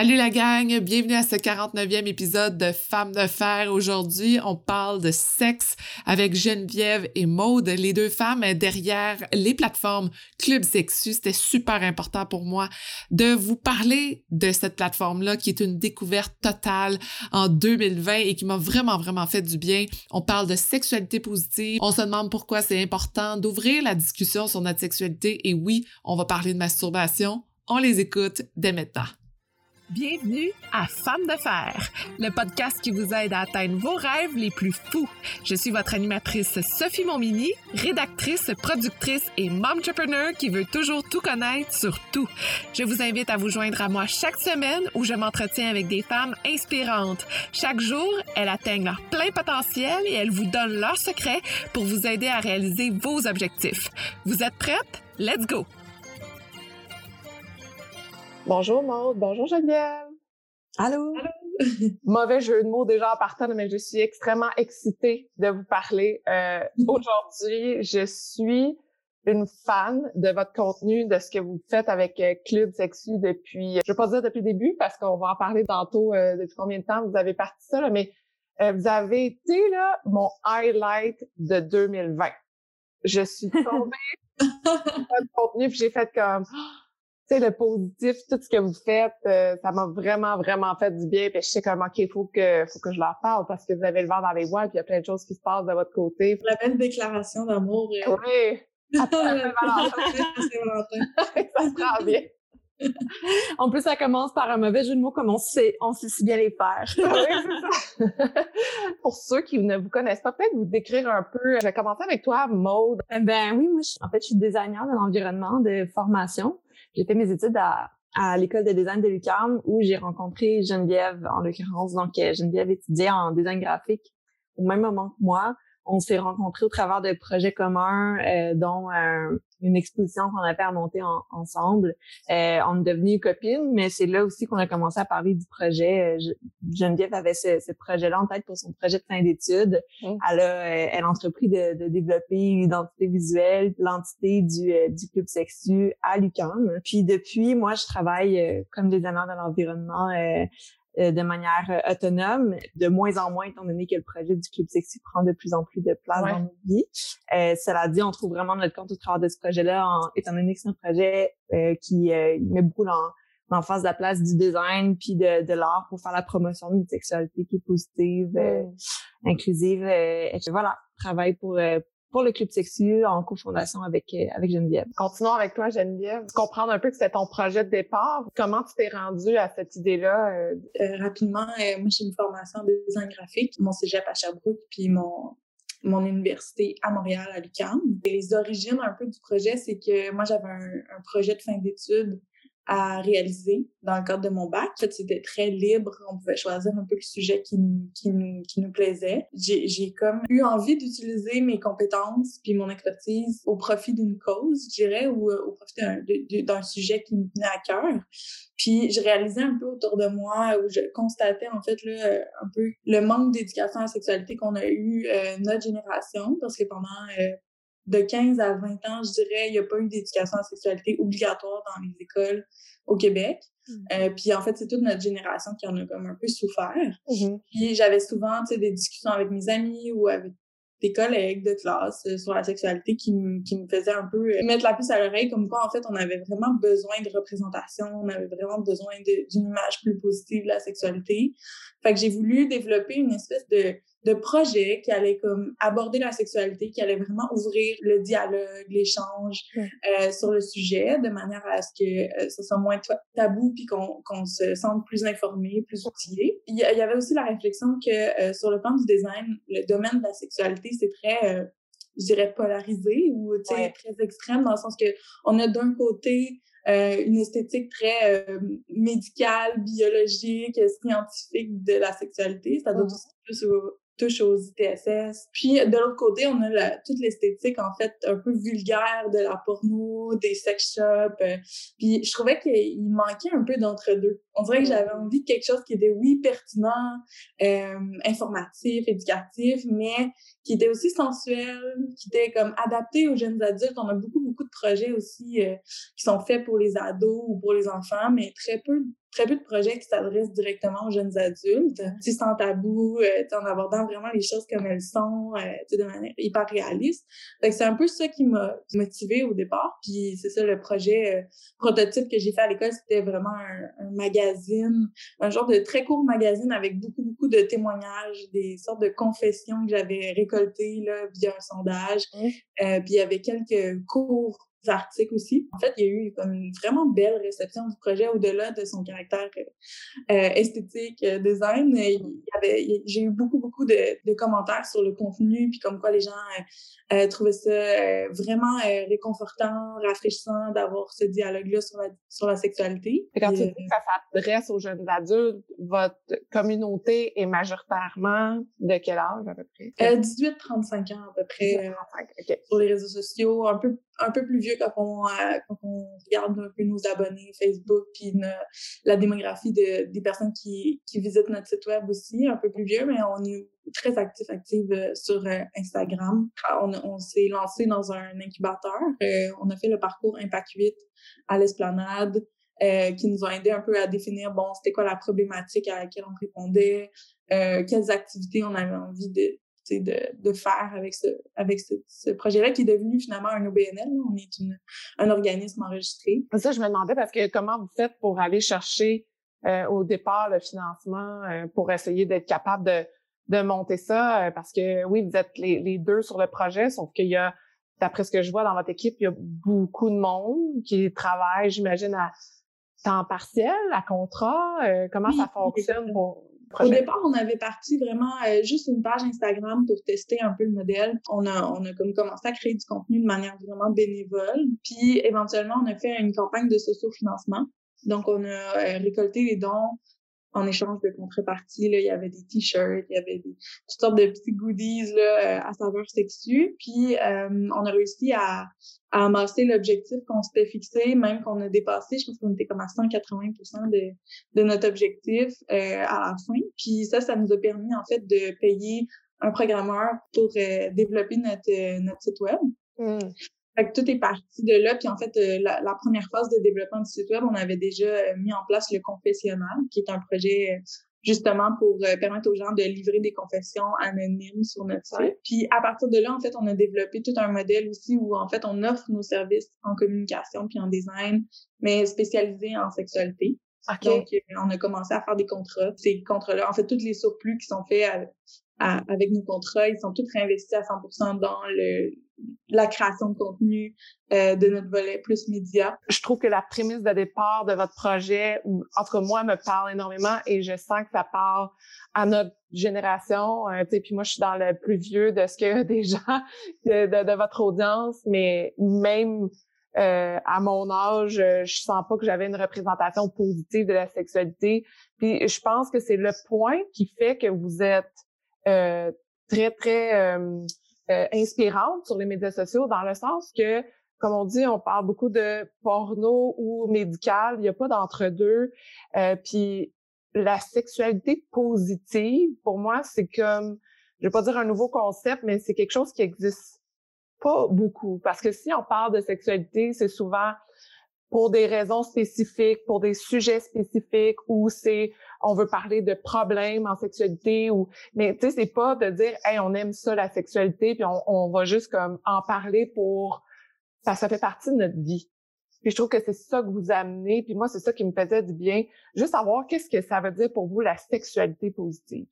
Salut la gang, bienvenue à ce 49e épisode de Femmes de fer. Aujourd'hui, on parle de sexe avec Geneviève et Maude, les deux femmes derrière les plateformes Club Sexu. C'était super important pour moi de vous parler de cette plateforme-là qui est une découverte totale en 2020 et qui m'a vraiment, vraiment fait du bien. On parle de sexualité positive. On se demande pourquoi c'est important d'ouvrir la discussion sur notre sexualité et oui, on va parler de masturbation. On les écoute dès maintenant. Bienvenue à Femmes de fer, le podcast qui vous aide à atteindre vos rêves les plus fous. Je suis votre animatrice Sophie Momini, rédactrice, productrice et entrepreneur qui veut toujours tout connaître sur tout. Je vous invite à vous joindre à moi chaque semaine où je m'entretiens avec des femmes inspirantes. Chaque jour, elles atteignent leur plein potentiel et elles vous donnent leurs secrets pour vous aider à réaliser vos objectifs. Vous êtes prêtes? Let's go! Bonjour Maude, bonjour Geneviève. Allô? Mauvais jeu de mots déjà en partant, mais je suis extrêmement excitée de vous parler. Euh, aujourd'hui, je suis une fan de votre contenu, de ce que vous faites avec euh, Club Sexu depuis, je vais pas dire depuis le début parce qu'on va en parler tantôt euh, depuis combien de temps vous avez parti ça, là, mais vous avez été là mon highlight de 2020. Je suis tombée dans votre contenu puis j'ai fait comme le positif, tout ce que vous faites, euh, ça m'a vraiment, vraiment fait du bien. Puis je sais comment il faut que, faut que je leur parle parce que vous avez le vent dans les voiles, puis il y a plein de choses qui se passent de votre côté. La belle déclaration d'amour. Euh. Oui. ça se rend bien. en plus, ça commence par un mauvais jeu de mots comme on sait, on sait si bien les faire. oui, Pour ceux qui ne vous connaissent pas, peut-être vous décrire un peu. Je vais commencer avec toi, Maude. Eh ben oui, moi, en fait, je suis designer de l'environnement de formation. J'ai fait mes études à, à l'école de design de l'UQAM où j'ai rencontré Geneviève, en l'occurrence. Donc, euh, Geneviève étudiait en design graphique au même moment que moi on s'est rencontrés au travers de projets communs, euh, dont euh, une exposition qu'on a fait à monter ensemble. Euh, on est devenus copines, mais c'est là aussi qu'on a commencé à parler du projet. Geneviève avait ce, projet-là en tête pour son projet de fin d'études. Mmh. Elle a elle a entrepris de, de développer l'identité visuelle, l'entité du, du club sexu à l'UQAM. Puis depuis, moi, je travaille comme designer de l'environnement euh, de manière euh, autonome, de moins en moins, étant donné que le projet du Club Sexy prend de plus en plus de place dans nos vies. Euh, cela dit, on trouve vraiment notre compte au travers de ce projet-là, étant donné que c'est un projet euh, qui met beaucoup dans face de la place du design puis de, de l'art pour faire la promotion d'une sexualité qui est positive, inclusive. et voilà, travaille pour pour le Club Sexu en cofondation avec, euh, avec Geneviève. Continuons avec toi, Geneviève. Comprendre un peu que c'était ton projet de départ. Comment tu t'es rendue à cette idée-là? Euh? Euh, rapidement, moi, j'ai une formation de design graphique, mon cégep à Sherbrooke, puis mon, mon université à Montréal, à l'UQAM. Les origines un peu du projet, c'est que moi, j'avais un, un projet de fin d'études à réaliser dans le cadre de mon bac. En fait, c'était très libre. On pouvait choisir un peu le sujet qui, nous, qui nous plaisait. J'ai comme eu envie d'utiliser mes compétences puis mon expertise au profit d'une cause, je dirais, ou euh, au profit d'un sujet qui me tenait à cœur. Puis je réalisais un peu autour de moi où je constatais en fait là, un peu le manque d'éducation à la sexualité qu'on a eu euh, notre génération parce que pendant euh, de 15 à 20 ans, je dirais, il n'y a pas eu d'éducation à la sexualité obligatoire dans les écoles au Québec. Mmh. Euh, puis en fait, c'est toute notre génération qui en a comme un peu souffert. Mmh puis j'avais souvent, des discussions avec mes amis ou avec des collègues de classe euh, sur la sexualité qui, qui me faisaient un peu euh, mettre la puce à l'oreille, comme quoi, en fait, on avait vraiment besoin de représentation, on avait vraiment besoin d'une image plus positive de la sexualité. Fait que j'ai voulu développer une espèce de de projets qui allaient comme aborder la sexualité, qui allaient vraiment ouvrir le dialogue, l'échange euh, sur le sujet, de manière à ce que euh, ce soit moins tabou puis qu'on qu'on se sente plus informé, plus outillé. Il y, avait aussi la réflexion que euh, sur le plan du design, le domaine de la sexualité, c'est très euh, je dirais polarisé ou très extrême dans le sens que on a d'un côté euh, une esthétique très euh, médicale, biologique, scientifique de la sexualité, c'est-à-dire mmh. plus touche aux ITSS. Puis de l'autre côté, on a la, toute l'esthétique en fait un peu vulgaire de la porno, des sex shops. Euh, puis je trouvais qu'il manquait un peu d'entre deux. On dirait que j'avais envie de quelque chose qui était oui pertinent, euh, informatif, éducatif, mais qui était aussi sensuel, qui était comme adapté aux jeunes adultes. On a beaucoup beaucoup de projets aussi euh, qui sont faits pour les ados ou pour les enfants, mais très peu très peu de projets qui s'adressent directement aux jeunes adultes, tu sans tabou, euh, en abordant vraiment les choses comme elles sont, euh, de manière hyper réaliste. c'est un peu ça qui m'a motivée au départ. Puis c'est ça, le projet euh, prototype que j'ai fait à l'école, c'était vraiment un, magazine, un genre de très court magazine avec beaucoup, beaucoup de témoignages, des sortes de confessions que j'avais récoltées là, via un sondage. Mmh. Euh, puis il y avait quelques cours articles aussi. En fait, il y a eu comme une vraiment belle réception du projet au-delà de son caractère euh, euh esthétique, euh, design. J'ai eu beaucoup, beaucoup de, de, commentaires sur le contenu, puis comme quoi les gens euh, trouvaient ça vraiment réconfortant, rafraîchissant d'avoir ce dialogue-là sur la, sur la sexualité. Et quand tu dis que ça s'adresse aux jeunes adultes, votre communauté est majoritairement de quel âge à peu près? 18-35 ans à peu près. 35, Sur les réseaux sociaux, un peu un peu plus vieux quand on, euh, quand on regarde un peu nos abonnés Facebook, puis la démographie de, des personnes qui, qui visitent notre site web aussi, un peu plus vieux, mais on est très actif, active euh, sur euh, Instagram. On, on s'est lancé dans un incubateur. on a fait le parcours Impact 8 à l'Esplanade. qui nous ont aidé un peu à définir, bon, c'était quoi la problématique à laquelle on répondait, quelles activités on avait envie de, de, de, faire avec ce, avec ce, projet-là qui est devenu finalement un OBNL. On est une, un organisme enregistré. Ça, je me demandais parce que comment vous faites pour aller chercher euh, au départ le financement euh, pour essayer d'être capable de, de monter ça? Euh, parce que oui, vous êtes les, les deux sur le projet, sauf qu'il y a, d'après ce que je vois dans votre équipe, il y a beaucoup de monde qui travaille, j'imagine, à temps partiel, à contrat. comment ça fonctionne pour au départ, on avait parti vraiment euh, juste une page Instagram pour tester un peu le modèle. On a, on a comme commencé à créer du contenu de manière vraiment bénévole. Puis éventuellement, on a fait une campagne de socio-financement. Donc, on a euh, récolté les dons en échange de contrepartie. Là, il y avait des t-shirts, il y avait des, toutes sortes de petits goodies là, euh, à saveur sexue. Puis euh, on a réussi à, à amasser l'objectif qu'on s'était fixé, même qu'on a dépassé. Je pense qu'on était comme à 180 de, de notre objectif euh, à la fin. Puis ça, ça nous a permis en fait de payer un programmeur pour développer notre, notre site web. Mmh. Fait que tout est parti de là. Puis en fait, euh, la, première phase de développement du site web, on avait déjà euh, mis en place le confessionnal, qui est un projet euh, justement pour permettre aux gens de livrer des confessions anonymes sur notre site. Puis à partir de là, en fait, on a développé tout un modèle aussi où en fait, on offre nos services en communication puis en design, mais spécialisés en sexualité. Donc, on a commencé à faire des contrats. Ces contrats-là, en fait, tous les surplus qui sont faits avec nos contrats, ils sont tous réinvestis à 100% dans le, la création de contenu euh, de notre volet plus média. Je trouve que la prémisse de départ de votre projet, en tout cas moi, me parle énormément et je sens que ça parle à notre génération. Euh, puis moi, je suis dans le plus vieux de ce que des gens de, votre audience, mais même euh, à mon âge, je sens pas que j'avais une représentation positive de la sexualité. Puis je pense que c'est le point qui fait que vous êtes euh, très, très euh, inspirante sur les médias sociaux dans le sens que, comme on dit, on parle beaucoup de porno ou médical, il n'y a pas d'entre-deux. Euh, puis la sexualité positive, pour moi, c'est comme, je vais pas dire un nouveau concept, mais c'est quelque chose qui existe pas beaucoup. Parce que si on parle de sexualité, c'est souvent pour des raisons spécifiques, pour des sujets spécifiques, ou c'est on veut parler de problèmes en sexualité, ou mais tu sais c'est pas de dire hey on aime ça la sexualité puis on, on va juste comme en parler pour ça ça fait partie de notre vie. Puis je trouve que c'est ça que vous amenez, puis moi c'est ça qui me faisait du bien, juste savoir qu'est-ce que ça veut dire pour vous la sexualité positive.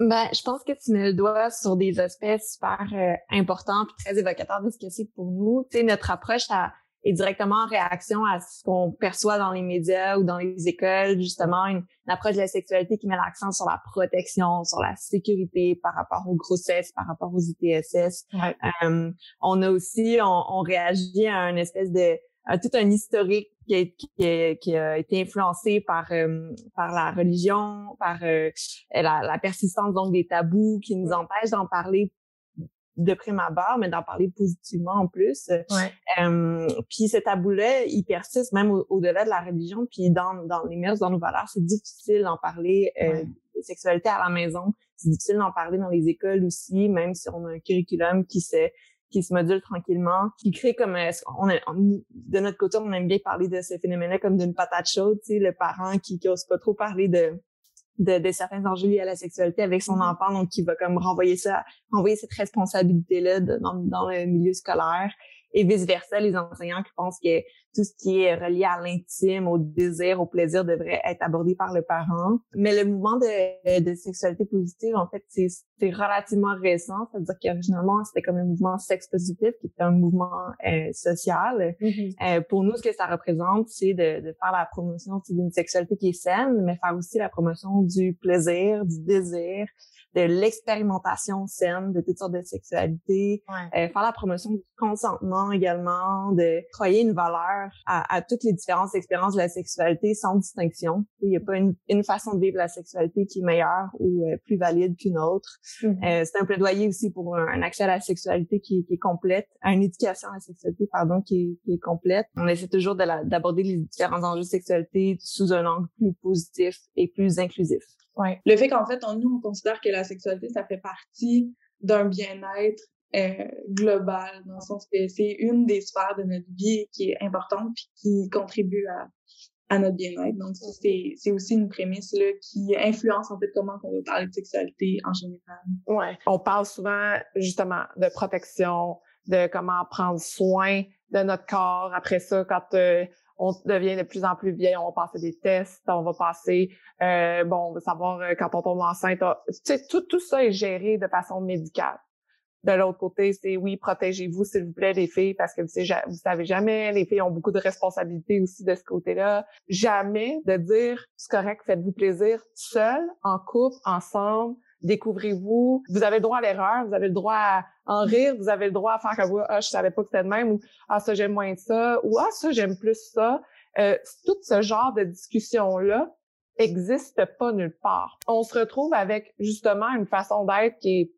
Ben, je pense que tu mets le doigt sur des aspects super euh, importants puis très évocateurs de ce que c'est pour nous. Tu sais, notre approche à est directement en réaction à ce qu'on perçoit dans les médias ou dans les écoles, justement une, approche de la sexualité qui met l'accent sur la protection, sur la sécurité par rapport aux grossesses, par rapport aux ITSS. Euh, on a aussi, on, réagit à une espèce de à tout un historique qui a, qui, a, été influencé par euh, par la religion, par euh, la, la, persistance donc des tabous qui nous empêchent d'en parler de prime abord, mais d'en parler positivement en plus. Ouais. Euh, puis ce tabou-là, il persiste même au-delà de la religion, puis dans, dans les mœurs, dans nos valeurs, c'est difficile d'en parler euh, de sexualité à la maison. C'est difficile d'en parler dans les écoles aussi, même si on a un curriculum qui se qui se module tranquillement, qui crée comme euh, on, de notre côté, on aime bien parler de ce phénomène-là comme d'une patate chaude, tu sais, le parent qui, qui ose pas trop parler de de, de, certains enjeux liés à la sexualité avec son mm-hmm. enfant, donc qui va comme renvoyer ça, renvoyer cette responsabilité-là dans, dans le milieu scolaire et vice-versa, les enseignants qui pensent que tout ce qui est relié à l'intime, au désir, au plaisir devrait être abordé par le parent. Mais le mouvement de, de sexualité positive, en fait, c'est relativement récent. C'est-à-dire qu'originalement, c'était comme un mouvement sexe positif qui était un mouvement euh, social. Mm-hmm. euh, pour nous, ce que ça représente, c'est de, de, faire la promotion d'une sexualité qui est saine, mais faire aussi la promotion du plaisir, du désir, de l'expérimentation saine de toutes sortes de sexualités, euh, faire la promotion du consentement également, de croyer une valeur à, à, toutes les différentes expériences de la sexualité sans distinction. Il n'y a pas une, une, façon de vivre la sexualité qui est meilleure ou euh, plus valide qu'une autre. Mm-hmm. euh, c'est un plaidoyer aussi pour un, accès à la sexualité qui, qui, est complète, à une éducation à la sexualité, pardon, qui est, qui est complète. On essaie toujours d'aborder les différents enjeux de sexualité sous un angle plus positif et plus inclusif. Ouais. Le fait qu'en fait, on, nous, on considère que la sexualité, ça fait partie d'un bien-être euh, global, dans le sens que c'est une des sphères de notre vie qui est importante puis qui contribue à, à notre bien-être. Donc, c'est, c'est aussi une prémisse là, qui influence en fait comment on va parler de sexualité en général. Ouais. On parle souvent justement de protection, de comment prendre soin de notre corps. Après ça, quand euh, on devient de plus en plus vieille, on va passer des tests, on va passer, euh, bon, on va savoir euh, quand on tombe enceinte. Tu sais, tout, tout ça est géré de façon médicale. De l'autre côté, c'est oui, protégez-vous, s'il vous plaît, les filles, parce que vous savez, vous savez jamais, les filles ont beaucoup de responsabilités aussi de ce côté-là. Jamais de dire, c'est correct, faites-vous plaisir, seul, en couple, ensemble, découvrez-vous. Vous avez le droit à l'erreur, vous avez le droit à en rire, vous avez le droit à faire comme ah je savais pas que c'était de même ou ah ça j'aime moins ça ou ah ça j'aime plus ça. Euh, tout ce genre de discussion là existe pas nulle part. On se retrouve avec justement une façon d'être qui est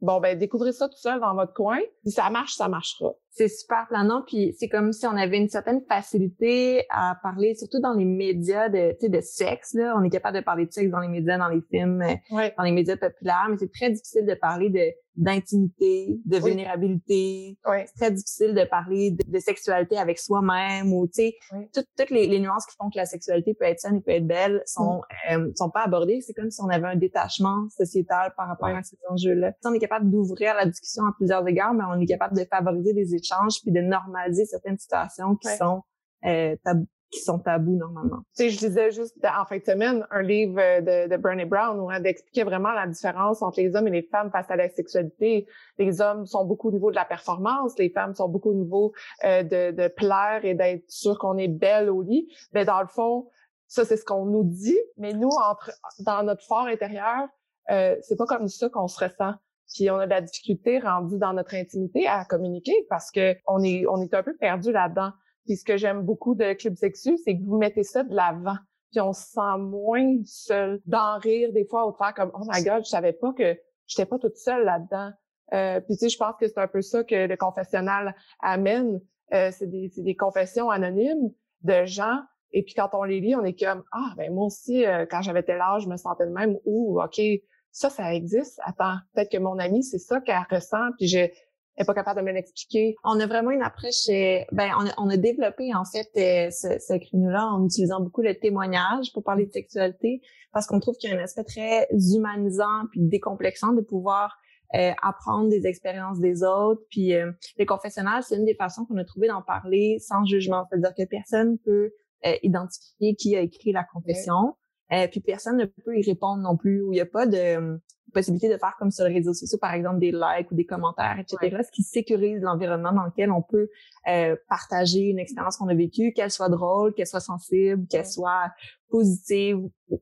bon ben découvrez ça tout seul dans votre coin. Si ça marche, ça marchera. C'est super planant, puis c'est comme si on avait une certaine facilité à parler, surtout dans les médias de, de sexe. Là. On est capable de parler de sexe dans les médias, dans les films, dans les médias populaires, mais c'est très difficile de parler de d'intimité, de vulnérabilité. C'est très difficile de parler de, sexualité avec soi-même ou, tu sais, toutes, les, nuances qui font que la sexualité peut être saine et peut être belle sont mm. euh, sont pas abordées. C'est comme si on avait un détachement sociétal par rapport à ces enjeux-là. Si on est capable d'ouvrir la discussion à plusieurs égards, mais on est capable de favoriser des échanges puis de normaliser certaines situations qui sont euh, qui sont tabous normalement. Tu sais, je disais juste en fin de semaine un livre de, de Bernie Brown où elle expliquait vraiment la différence entre les hommes et les femmes face à la sexualité. Les hommes sont beaucoup au niveau de la performance, les femmes sont beaucoup au niveau euh, de, de plaire et d'être sûr qu'on est belle au lit. Mais dans le fond, ça c'est ce qu'on nous dit, mais nous entre dans notre fort intérieur, euh, c'est pas comme ça qu'on se ressent. Puis on a de la difficulté rendue dans notre intimité à communiquer parce que on est on est un peu perdu là-dedans. Puis ce que j'aime beaucoup de Club Sexu, c'est que vous mettez ça de l'avant. Puis on se sent moins seul. D'en rire des fois, ou de faire comme « Oh my God, je savais pas que j'étais pas toute seule là-dedans. Euh, puis tu sais, je pense que c'est un peu ça que le confessionnal amène. Euh, c'est des, des confessions anonymes de gens. Et puis quand on les lit, on est comme « Ah, ben moi aussi, euh, quand j'avais tel âge, je me sentais de même. » Ou « OK, ça, ça existe. Attends, peut-être que mon amie, c'est ça qu'elle ressent. Puis j'ai est pas capable de me l'expliquer. On a vraiment une approche, euh, ben on a, on a développé en fait euh, ce, ce créneau-là en utilisant beaucoup le témoignage pour parler de sexualité, parce qu'on trouve qu'il y a un aspect très humanisant puis décomplexant de pouvoir euh, apprendre des expériences des autres. Puis euh, les confessionnals, c'est une des façons qu'on a trouvé d'en parler sans jugement, c'est-à-dire que personne peut identifier qui a écrit la confession. Puis personne ne peut y répondre non plus, où il n'y a pas de possibilité de faire comme sur les réseaux sociaux, par exemple des likes ou des commentaires, etc., ce qui sécurise l'environnement dans lequel on peut euh, partager une expérience qu'on a vécue, qu'elle soit drôle, qu'elle soit sensible, qu'elle soit positive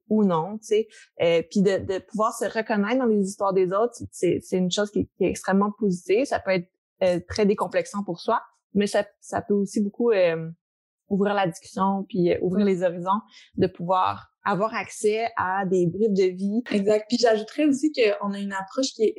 ou, non, tu sais. Euh, puis de, de, pouvoir se reconnaître dans les histoires des autres, c'est une chose qui, est extrêmement positive. Ça peut être euh, très décomplexant pour soi, mais ça, ça peut aussi beaucoup euh, ouvrir la discussion puis ouvrir les horizons, de pouvoir avoir accès à des bribes de vie. Exact. Puis j'ajouterais aussi qu'on a une approche qui est,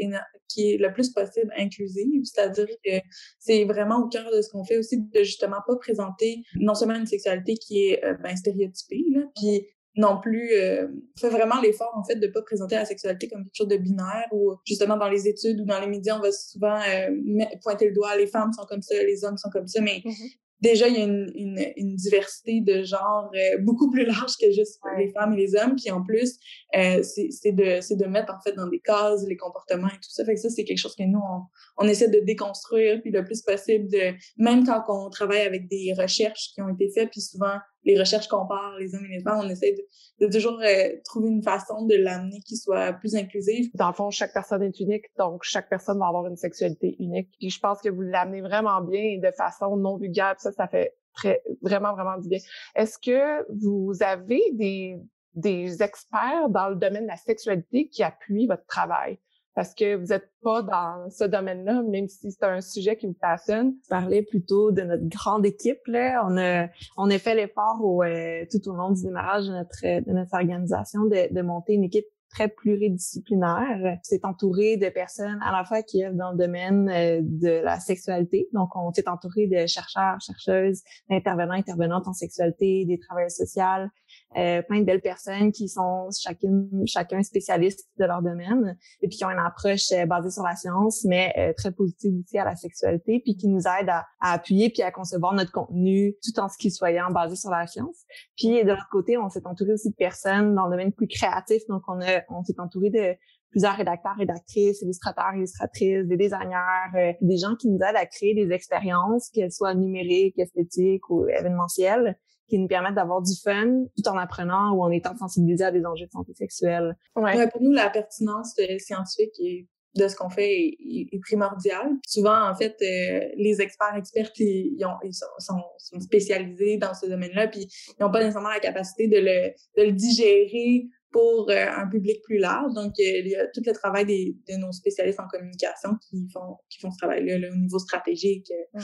qui est le plus possible inclusive, c'est-à-dire que c'est vraiment au cœur de ce qu'on fait aussi de justement pas présenter non seulement une sexualité qui est euh, ben, stéréotypée, là, puis non plus euh, fait vraiment l'effort en fait de pas présenter la sexualité comme quelque chose de binaire ou justement dans les études ou dans les médias on va souvent euh, pointer le doigt les femmes sont comme ça les hommes sont comme ça mais mm-hmm déjà, il y a une, une, une diversité de genres euh, beaucoup plus large que juste les femmes et les hommes. Puis en plus, euh, c'est de, de mettre en fait dans des cases les comportements et tout ça. Fait que ça, c'est quelque chose que nous, on, on, essaie de déconstruire, puis le plus possible de, même quand on travaille avec des recherches qui ont été faites, puis souvent les recherches comparent les hommes et les femmes, on essaie de, toujours euh, trouver une façon de l'amener qui soit plus inclusive. Dans le fond, chaque personne est unique, donc chaque personne va avoir une sexualité unique. Puis je pense que vous l'amenez vraiment bien de façon non vulgaire, ça, ça fait très, vraiment, vraiment du bien. Est-ce que vous avez des, des experts dans le domaine de la sexualité qui appuient votre travail? Parce que vous n'êtes pas dans ce domaine-là, même si c'est un sujet qui vous passionne. Je parlais plutôt de notre grande équipe. Là. On a, on a fait l'effort au, euh, tout au long du démarrage de notre, de notre organisation de, de monter une équipe très pluridisciplinaire. C'est entouré de personnes à la fois qui œuvrent dans le domaine euh, de la sexualité. Donc, on s'est entouré de chercheurs, chercheuses, d'intervenants, intervenantes en sexualité, des travailleurs sociaux, euh, plein de belles personnes qui sont chacune, chacun spécialiste de leur domaine et puis qui ont une approche euh, basée sur la science, mais euh, très positive aussi à la sexualité, puis qui nous aident à, appuyer puis à concevoir notre contenu tout en ce qui soit basé sur la science. Puis de l'autre côté, on s'est entouré aussi de personnes dans le domaine plus créatif, donc on a, on s'est entouré de plusieurs rédacteurs, rédactrices, illustrateurs, illustratrices, des designers, des gens qui nous aident à créer des expériences, qu'elles soient numériques, esthétiques ou événementielles, qui nous permettent d'avoir du fun tout en apprenant ou en étant sensibilisés à des enjeux de santé sexuelle. Ouais. pour nous, la pertinence euh, scientifique de ce qu'on fait est, primordiale. Souvent, en fait, euh, les experts experts, ils, ils, sont, sont, spécialisés dans ce domaine-là, puis ils n'ont pas nécessairement la capacité de le, de le digérer pour euh, un public plus large. Donc, euh, il y a tout le travail des, de nos spécialistes en communication qui font, qui font ce travail-là au niveau stratégique, euh,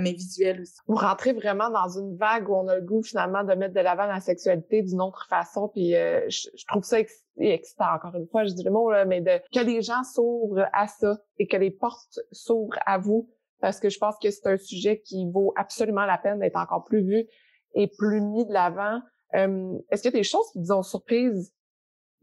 mais visuel aussi. Vous rentrez vraiment dans une vague où on a le goût finalement de mettre de l'avant la sexualité d'une autre façon. Puis je, trouve ça excitant, encore une fois, je dis le mot, là, mais de, que les gens s'ouvrent à ça et que les portes s'ouvrent à vous. Parce que je pense que c'est un sujet qui vaut absolument la peine d'être encore plus vu et plus mis de l'avant. Est-ce qu'il y a des choses qui vous ont surprise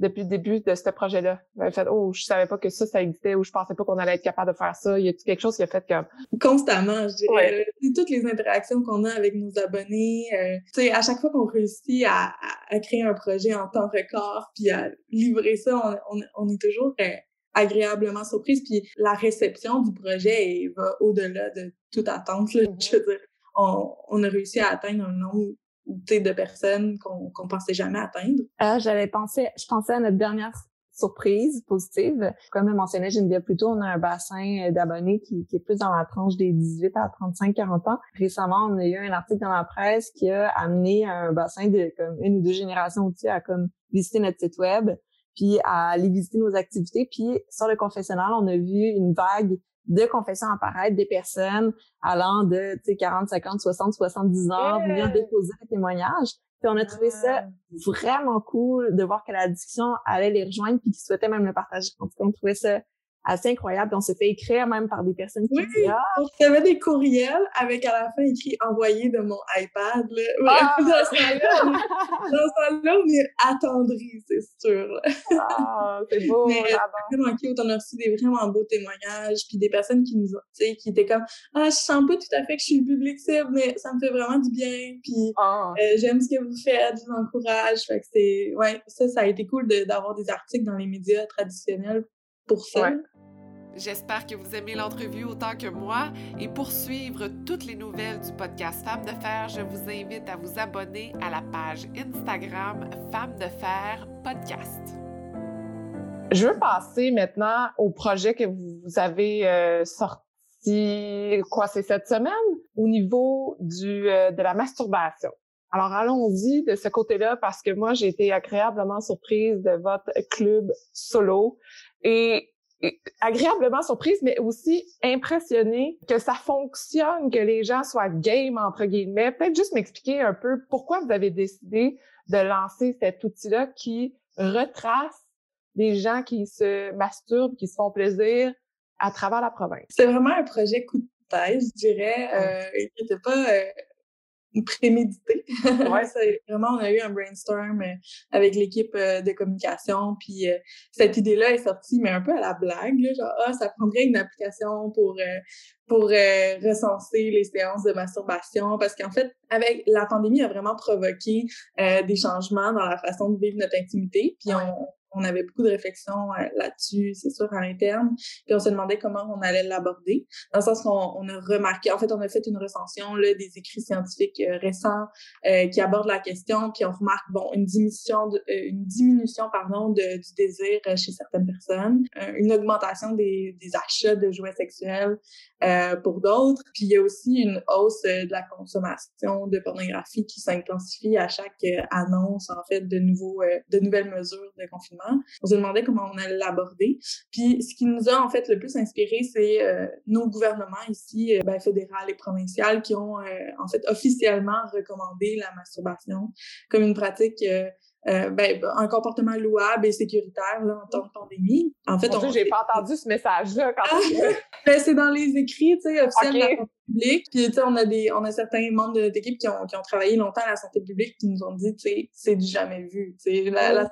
depuis le début de ce projet-là? Vous fait, oh, je savais pas que ça, ça existait ou je pensais pas qu'on allait être capable de faire ça. Y a quelque chose qui a fait comme... Constamment, je dirais. Toutes les interactions qu'on a avec nos abonnés, euh, tu sais, à chaque fois qu'on réussit à, à, créer un projet en temps record puis à livrer ça, on, on, est toujours euh, agréablement surprise. Puis la réception du projet va au-delà de toute attente. Là, mm-hmm. Je veux dire, on, on a réussi à atteindre un nombre de personnes qu'on qu'on pensait jamais atteindre? Euh, j'avais pensé, je pensais à notre dernière surprise positive. Comme le mentionnait Geneviève plus tôt, on a un bassin d'abonnés qui, qui, est plus dans la tranche des 18 à 35-40 ans. Récemment, on a eu un article dans la presse qui a amené un bassin de comme une ou deux générations aussi à comme visiter notre site web, puis à aller visiter nos activités. Puis sur le confessionnal, on a vu une vague de confessions apparaître des personnes allant de 40, 50, 60, 70 ans venir déposer des témoignages. Puis on a trouvé ça vraiment cool de voir que la discussion allait les rejoindre puis qu'ils souhaitaient même le partager. En tout cas, on trouvait ça assez incroyable. On s'est fait écrire même par des personnes qui oui, ah! on recevait des courriels avec à la fin écrit envoyé de mon iPad. Là. Ah! dans ce temps-là, on est attendri, c'est sûr. Ah, c'est beau. Mais vraiment cute. On a reçu des vraiment beaux témoignages, puis des personnes qui nous ont, tu sais, qui étaient comme, ah, je sens pas tout à fait que je suis le public cible, mais ça me fait vraiment du bien. Puis ah. euh, j'aime ce que vous faites, je vous encourage. Fait que c'est, ouais, ça, ça a été cool d'avoir des articles dans les médias traditionnels pour ça. J'espère que vous aimez l'entrevue autant que moi et pour suivre toutes les nouvelles du podcast Femmes de Fer, je vous invite à vous abonner à la page Instagram Femmes de Fer Podcast. Je veux passer maintenant au projet que vous avez euh, sorti, quoi, c'est cette semaine, au niveau du, euh, de la masturbation. Alors allons-y de ce côté-là parce que moi j'ai été agréablement surprise de votre club solo et agréablement surprise, mais aussi impressionnée que ça fonctionne, que les gens soient game, entre guillemets. Peut-être juste m'expliquer un peu pourquoi vous avez décidé de lancer cet outil-là qui retrace des gens qui se masturbent, qui se font plaisir à travers la province. C'est vraiment un projet coup de tête, je dirais, euh, qui n'était pas euh, prémédité. Ouais. vraiment, on a eu un brainstorm euh, avec l'équipe euh, de communication, puis euh, cette idée-là est sortie, mais un peu à la blague, là, genre, ah, ça prendrait une application pour, pour recenser les séances de masturbation, parce qu'en fait, avec la pandémie a vraiment provoqué des changements dans la façon de vivre notre intimité, puis on, on avait beaucoup de réflexions euh, là-dessus, c'est sûr, à l'interne. Puis on se demandait comment on allait l'aborder. Dans le sens qu'on on a remarqué, en fait, on a fait une recension là, des écrits scientifiques euh, récents euh, qui abordent la question, puis on remarque, bon, une diminution, une diminution pardon, du désir chez certaines personnes, une augmentation des, des, achats de jouets sexuels pour d'autres. Puis il y a aussi une hausse de la consommation de pornographie qui s'intensifie à chaque annonce, en fait, de, nouveaux, de nouvelles mesures de confinement. On se demandait comment on allait l'aborder. Puis ce qui nous a en fait le plus inspiré, c'est euh, nos gouvernements ici, euh, ben, fédéral et provincial, qui ont euh, en fait officiellement recommandé la masturbation comme une pratique ben, un comportement louable et sécuritaire là, en temps de pandémie. En fait, on. J'ai pas entendu ce message-là quand ben, C'est dans les écrits, tu sais, officiels de la santé publique. Puis, tu sais, on a des, on a certains membres de notre équipe qui ont, qui ont travaillé longtemps à la santé publique qui nous ont dit, tu sais, c'est du jamais vu. Tu sais, la, la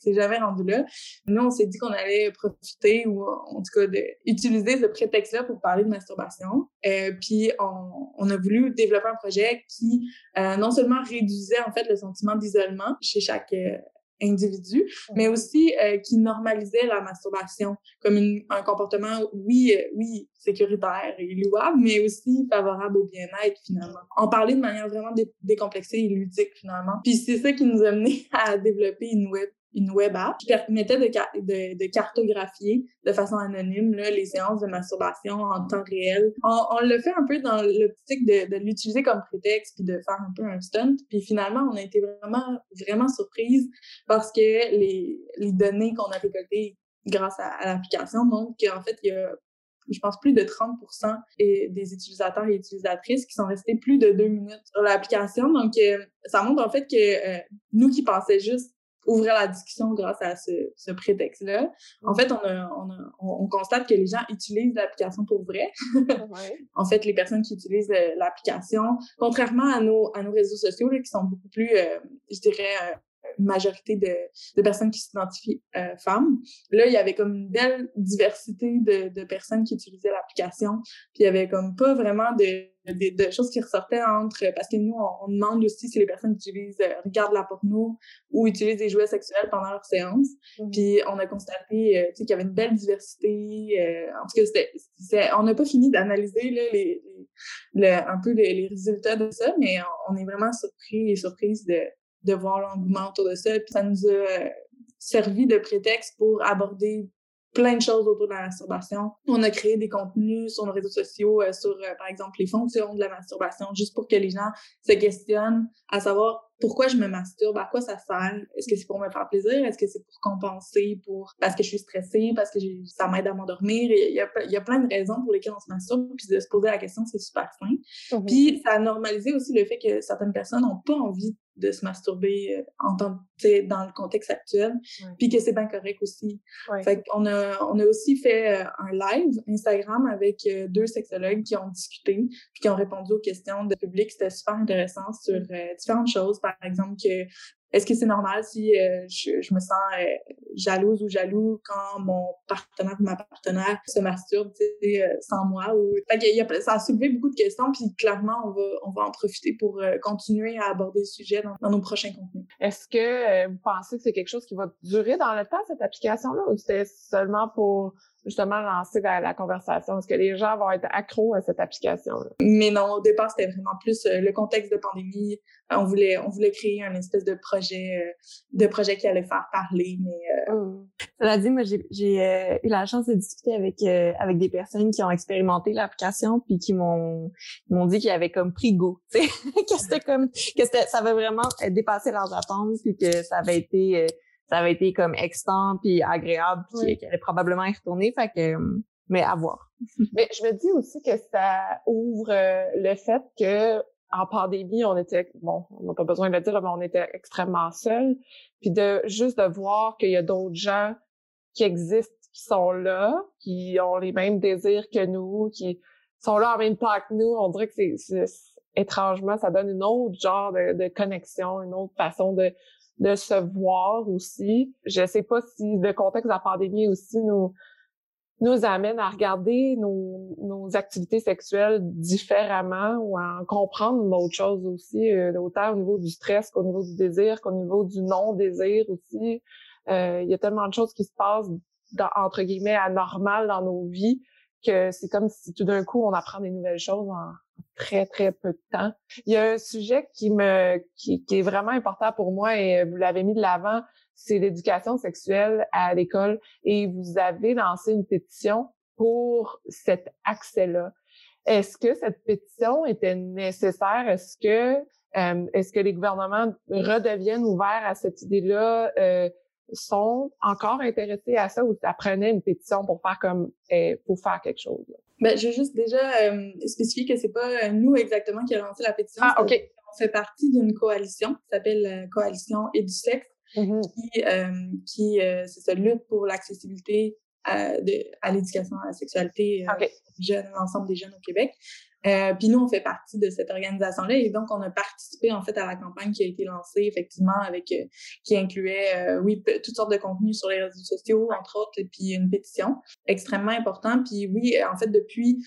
c'est jamais rendu là. Nous, on s'est dit qu'on allait profiter ou en tout cas d'utiliser ce prétexte-là pour parler de masturbation. Euh, puis on, on, a voulu développer un projet qui euh, non seulement réduisait en fait le sentiment d'isolement chez chaque euh, individu, mais aussi euh, qui normalisait la masturbation comme une, un comportement, oui, euh, oui, sécuritaire et louable, mais aussi favorable au bien-être finalement. On parlait de manière vraiment décomplexée et ludique finalement. Puis c'est ça qui nous a mené à développer une web une web app qui permettait de, cartographier de façon anonyme les séances de masturbation en temps réel. On, on le fait un peu dans l'optique de, de l'utiliser comme prétexte puis de faire un peu un stunt. Puis finalement, on a été vraiment, vraiment surprise parce que les, données qu'on a récoltées grâce à, l'application montrent qu'en fait, il y a je pense, plus de 30 des utilisateurs et utilisatrices qui sont restés plus de deux minutes sur l'application. Donc, euh, ça montre en fait que euh, nous qui pensaient juste ouvrir la discussion grâce à ce, ce prétexte-là. En fait, on, a, on, a, on, constate que les gens utilisent l'application pour vrai. en fait, les personnes qui utilisent euh, l'application, contrairement à nos, à nos réseaux sociaux, là, qui sont beaucoup plus, euh, je dirais, euh, majorité de, de personnes qui s'identifient euh, femmes. Là, il y avait comme une belle diversité de, de personnes qui utilisaient l'application. Puis il y avait comme pas vraiment de, de, choses qui ressortaient entre... Parce que nous, on, demande aussi si les personnes utilisent, euh, regardent la porno ou utilisent des jouets sexuels pendant leur séance. Mm-hmm. Puis on a constaté euh, qu'il y avait une belle diversité. Euh, en tout cas, on n'a pas fini d'analyser les, les, un peu les, les, résultats de ça, mais on, on est vraiment surpris et surprise de de voir l'engouement autour de ça. Puis ça nous a euh, servi de prétexte pour aborder plein de choses autour de la masturbation. On a créé des contenus sur nos réseaux sociaux euh, sur, euh, par exemple, les fonctions de la masturbation, juste pour que les gens se questionnent à savoir pourquoi je me masturbe, à quoi ça sert, est-ce que c'est pour me faire plaisir, est-ce que c'est pour compenser, pour parce que je suis stressée, parce que ça m'aide à m'endormir? Il y, a, il y a plein de raisons pour lesquelles on se masturbe, puis de se poser la question, c'est super simple. Puis ça a normalisé aussi le fait que certaines personnes n'ont pas envie de se masturber euh, en dans le contexte actuel, puis que c'est bien correct aussi. Fait on a, on a aussi fait euh, un live Instagram avec euh, deux sexologues qui ont discuté, puis qui ont répondu aux questions de public. C'était super intéressant sur différentes choses, par exemple que est-ce que c'est normal si euh, je, me sens euh, jalouse ou jaloux quand mon partenaire ou ma partenaire se masturbe euh, sans moi? Ça a soulevé beaucoup de questions, puis clairement, on va, on va en profiter pour continuer à aborder le sujet dans, dans nos prochains contenus. Est-ce que vous pensez que c'est quelque chose qui va durer dans le temps, cette application-là, ou c'était seulement pour justement lancer la, conversation? Est-ce que les gens vont être accros à cette application-là? Mais non, au départ, c'était vraiment plus euh, le contexte de pandémie. On voulait, on voulait créer un espèce de projet, euh, de projet qui allait faire parler, mais... Euh... Oh. Cela dit, moi, j'ai euh, eu la chance de discuter avec avec des personnes qui ont expérimenté l'application puis qui m'ont m'ont dit qu'ils avaient comme pris goût, tu sais, que c'était comme que ça avait vraiment dépassé leurs attentes puis que ça avait été ça avait été comme extant puis agréable puis qu'elle allait probablement y retourner fait que mais à voir. mais je me dis aussi que ça ouvre euh, le fait que en pandémie, on était bon, on n'a pas besoin de le dire, mais on était extrêmement seuls. Puis de juste de voir qu'il y a d'autres gens qui existent, qui sont là, qui ont les mêmes désirs que nous, qui sont là en même temps que nous, on dirait que c'est étrangement, ça donne une autre genre de, de connexion, une autre façon de, de se voir aussi. Je sais pas si le contexte de la pandémie aussi nous nous amène à regarder nos, nos activités sexuelles différemment ou à en comprendre d'autres choses aussi, euh, autant au niveau du stress qu'au niveau du désir, qu'au niveau du non-désir aussi. Euh, il y a tellement de choses qui se passent dans, entre guillemets anormales dans nos vies que c'est comme si tout d'un coup on apprend des nouvelles choses en très très peu de temps. Il y a un sujet qui me qui, qui est vraiment important pour moi et vous l'avez mis de l'avant, c'est l'éducation sexuelle à l'école et vous avez lancé une pétition pour cet accès-là. Est-ce que cette pétition était nécessaire? Est-ce que euh, est-ce que les gouvernements redeviennent ouverts à cette idée-là? Euh, sont encore intéressés à ça ou ça prenait une pétition pour faire comme eh, pour faire quelque chose? Ben, je veux juste déjà euh, spécifier que c'est pas nous exactement qui a lancé la pétition. Ah, OK. On fait partie d'une coalition qui s'appelle la Coalition EduSex, mm qui, euh, qui euh, c'est lutte pour l'accessibilité à, à l'éducation à la sexualité euh, jeunes, l'ensemble des jeunes au Québec. Euh, nous, on fait partie de cette organisation-là et donc on a participé en fait à la campagne qui a été lancée effectivement avec euh, qui incluait euh, oui toutes sortes de contenus sur les réseaux sociaux entre autres et puis une pétition extrêmement important. Puis oui, en fait depuis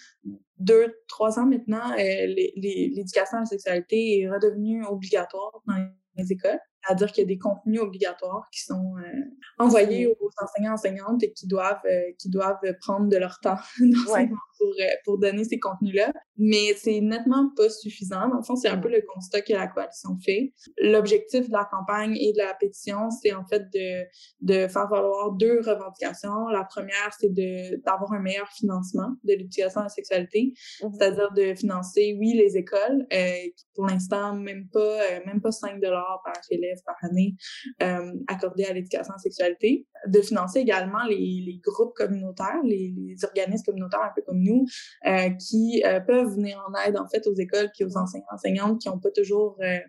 deux trois ans maintenant, l'éducation à la sexualité est redevenue obligatoire dans les écoles c'est-à-dire qu'il y a des contenus obligatoires qui sont euh, envoyés aux enseignants enseignantes et qui doivent euh, qui doivent prendre de leur temps pour, euh, pour donner ces contenus-là. Mais c'est nettement pas suffisant. Dans le fond, c'est un peu le constat que la coalition fait. L'objectif de la campagne et de la pétition, c'est en fait de, de faire valoir deux revendications. La première, c'est de d'avoir un meilleur financement de l'éducation à la sexualité, mm-hmm. c'est-à-dire de financer, oui, les écoles, euh, pour l'instant, même pas même pas 5 dollars par élève par année euh, accordés à l'éducation en sexualité, de financer également les, les groupes communautaires, les, les, organismes communautaires un peu comme nous, euh, qui euh, peuvent venir en aide en fait aux écoles puis aux enseignants enseignantes qui ont pas toujours euh,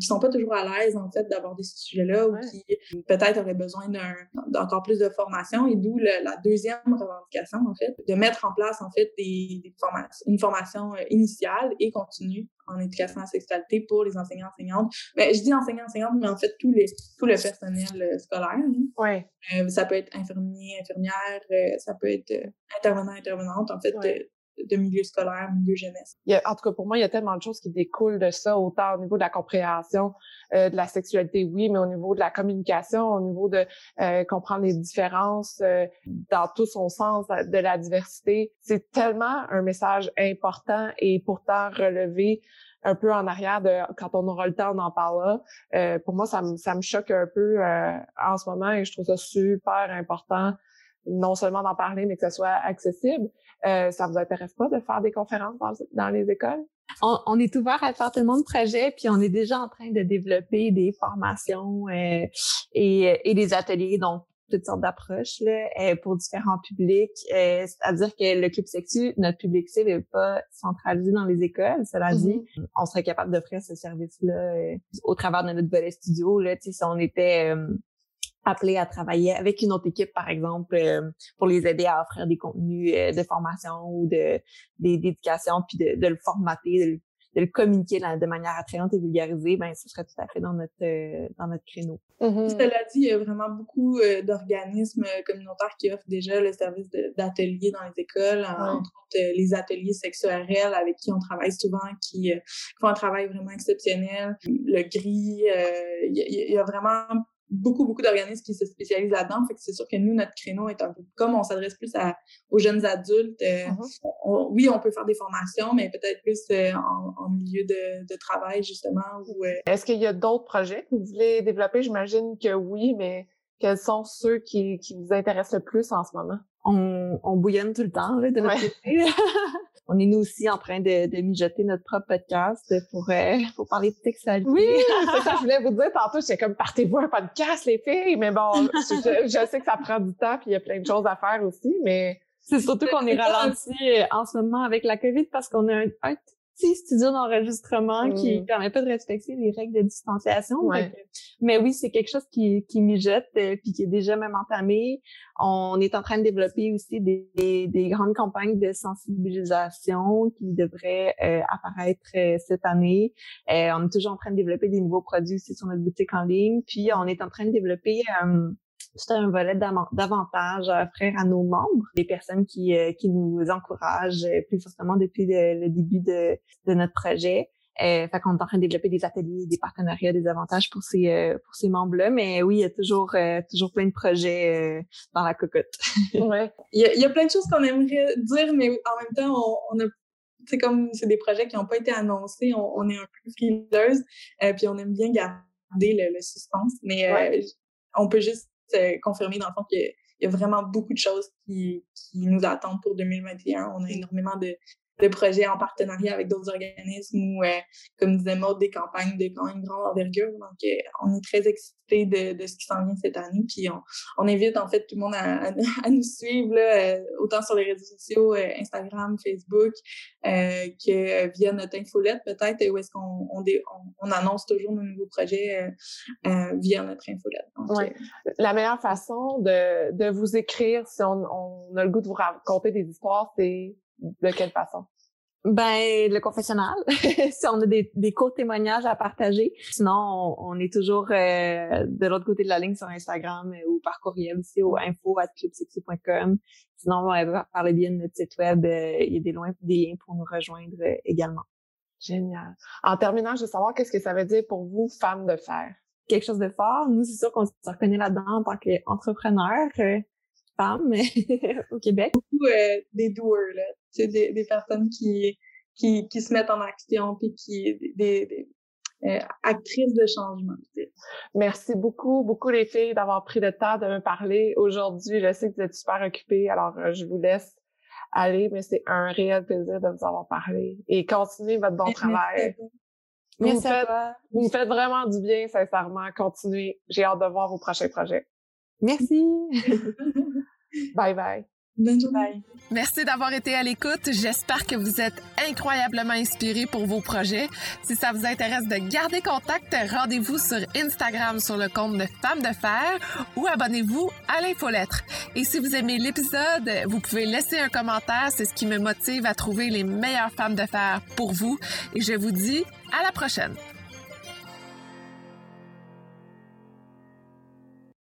qui sont pas toujours à l'aise en fait d'aborder ce sujet-là ou qui peut-être auraient besoin d'un d'encore plus de formation. Et d'où la deuxième revendication en fait de mettre en place en fait des, des formations une formation initiale et continue en éducation à la sexualité pour les enseignants enseignantes. Mais ben, je dis enseignants enseignantes mais en fait tous les tout le personnel euh, scolaire. Hein. Ouais. Euh, ça peut être infirmier, infirmière, ça peut être intervenant, intervenante en fait de milieu scolaire, milieu jeunesse. En tout cas, pour moi, il y a tellement de choses qui découlent de ça, autant au niveau de la compréhension euh, de la sexualité, oui, mais au niveau de la communication, au niveau de euh, comprendre les différences euh, dans tout son sens de la diversité. C'est tellement un message important et pourtant relevé un peu en arrière de quand on aura le temps, on en parlera. Euh, pour moi, ça me, ça me choque un peu en ce moment et je trouve ça super important non seulement d'en parler, mais que ce soit accessible. Euh, ça vous intéresse pas de faire des conférences dans, les écoles? On, est ouvert à faire tellement de projets, puis on est déjà en train de développer des formations euh, et, et des ateliers, donc toutes sortes d'approches euh, pour différents publics. Euh, c'est-à-dire que le club sexu, notre public cible n'est pas centralisé dans les écoles. Cela dit, mm-hmm. on serait capable d'offrir ce service-là au travers de notre volet studio. Là, si on était appelés à travailler avec une autre équipe, par exemple, euh, pour les aider à offrir des contenus euh, de formation ou de d'éducation, puis de, le formater, de le, communiquer de manière attrayante et vulgarisée, ben ce serait tout à fait dans notre euh, dans notre créneau. Mm-hmm. Cela dit, il y a vraiment beaucoup d'organismes communautaires qui offrent déjà le service d'ateliers dans les écoles, entre autres les ateliers sexuels avec qui on travaille souvent, qui, font un travail vraiment exceptionnel. Le gris, il y, y, a vraiment beaucoup, beaucoup d'organismes qui se spécialisent là-dedans. Fait que c'est sûr que nous, notre créneau est un peu comme on s'adresse plus à, aux jeunes adultes. Euh, mm-hmm. oui, on peut faire des formations, mais peut-être plus euh, en, milieu de, de, travail, justement. Euh, Est-ce qu'il y a d'autres projets que vous voulez développer? J'imagine que oui, mais quels sont ceux qui, qui vous intéressent le plus en ce moment? On, on bouillonne tout le temps là, de notre côté. on est nous aussi en train de, de mijoter notre propre podcast pour, euh, pour parler de sexualité. Oui, c'est ça, je voulais vous dire tantôt, j'étais comme, partez-vous un podcast, les filles, mais bon, je, sais que ça prend du temps, puis il y a plein de choses à faire aussi, mais... C'est surtout qu'on est ralenti euh, en ce moment avec la COVID parce qu'on a un, petit studio d'enregistrement qui mm. permet pas de respecter les règles de distanciation. mais oui, c'est quelque chose qui, qui mijote euh, puis qui est déjà même entamé. On est en train de développer aussi des, des, grandes campagnes de sensibilisation qui devraient euh, apparaître euh, cette année. on est toujours en train de développer des nouveaux produits aussi sur notre boutique en ligne. Puis on est en train de développer c'est un volet d'avantages à offrir à nos membres, des personnes qui, euh, qui nous encouragent euh, plus fortement depuis le, début de, de, notre projet. Euh, fait qu'on est en train de développer des ateliers, des partenariats, des avantages pour ces euh, pour ces membres-là. Mais oui, il y a toujours toujours plein de projets dans la cocotte. ouais. Il y, a, il y a plein de choses qu'on aimerait dire, mais en même temps, on, on a c'est comme c'est des projets qui n'ont pas été annoncés. On, on, est un peu frileuse, puis on aime bien garder le, le suspense. Mais on peut juste confirmer dans le fond qu'il y a vraiment beaucoup de choses qui, qui nous attendent pour 2021. On a énormément de, de projets en partenariat avec d'autres organismes ou, euh, comme disait Maud, des campagnes de quand même grande envergure. Donc, euh, on est très excités de, de, ce qui s'en vient cette année. Puis, on, on, invite en fait tout le monde à, à, nous suivre, là, euh, autant sur les réseaux sociaux, Instagram, Facebook, que via notre infolette peut-être, où est-ce qu'on on, on, annonce toujours nos nouveaux projets via notre infolette. Donc, La meilleure façon de, de vous écrire, si on, on a le goût de vous raconter des histoires, c'est de quelle façon? Ben, le confessionnal. si on a des, des courts témoignages à partager. Sinon, on, est toujours euh, de l'autre côté de la ligne sur Instagram euh, ou par courriel aussi au info.clubsexy.com. Sinon, euh, par le biais de notre site web, il y a des, loin, des liens pour nous rejoindre également. Génial. En terminant, je veux savoir qu'est-ce que ça veut dire pour vous, femme de fer? Quelque chose de fort. Nous, c'est sûr qu'on se reconnaît là-dedans en tant qu'entrepreneur femmes au Québec. Beaucoup euh, des doers, là. Des, des personnes qui, qui, qui se mettent en action puis qui des, des euh, actrices de changement. Merci beaucoup, beaucoup les filles d'avoir pris le temps de me parler aujourd'hui. Je sais que vous êtes super occupées, alors euh, je vous laisse aller, mais c'est un réel plaisir de vous avoir parlé. Et continuez votre bon travail. Merci vous, faites, vous me faites vraiment du bien, sincèrement. Continuez. J'ai hâte de voir vos prochains projets. Merci. bye bye. Bonne journée. Merci d'avoir été à l'écoute. J'espère que vous êtes incroyablement inspirés pour vos projets. Si ça vous intéresse de garder contact, rendez-vous sur Instagram sur le compte de Femmes de Fer ou abonnez-vous à l'infolettre. Et si vous aimez l'épisode, vous pouvez laisser un commentaire. C'est ce qui me motive à trouver les meilleures femmes de fer pour vous. Et je vous dis à la prochaine.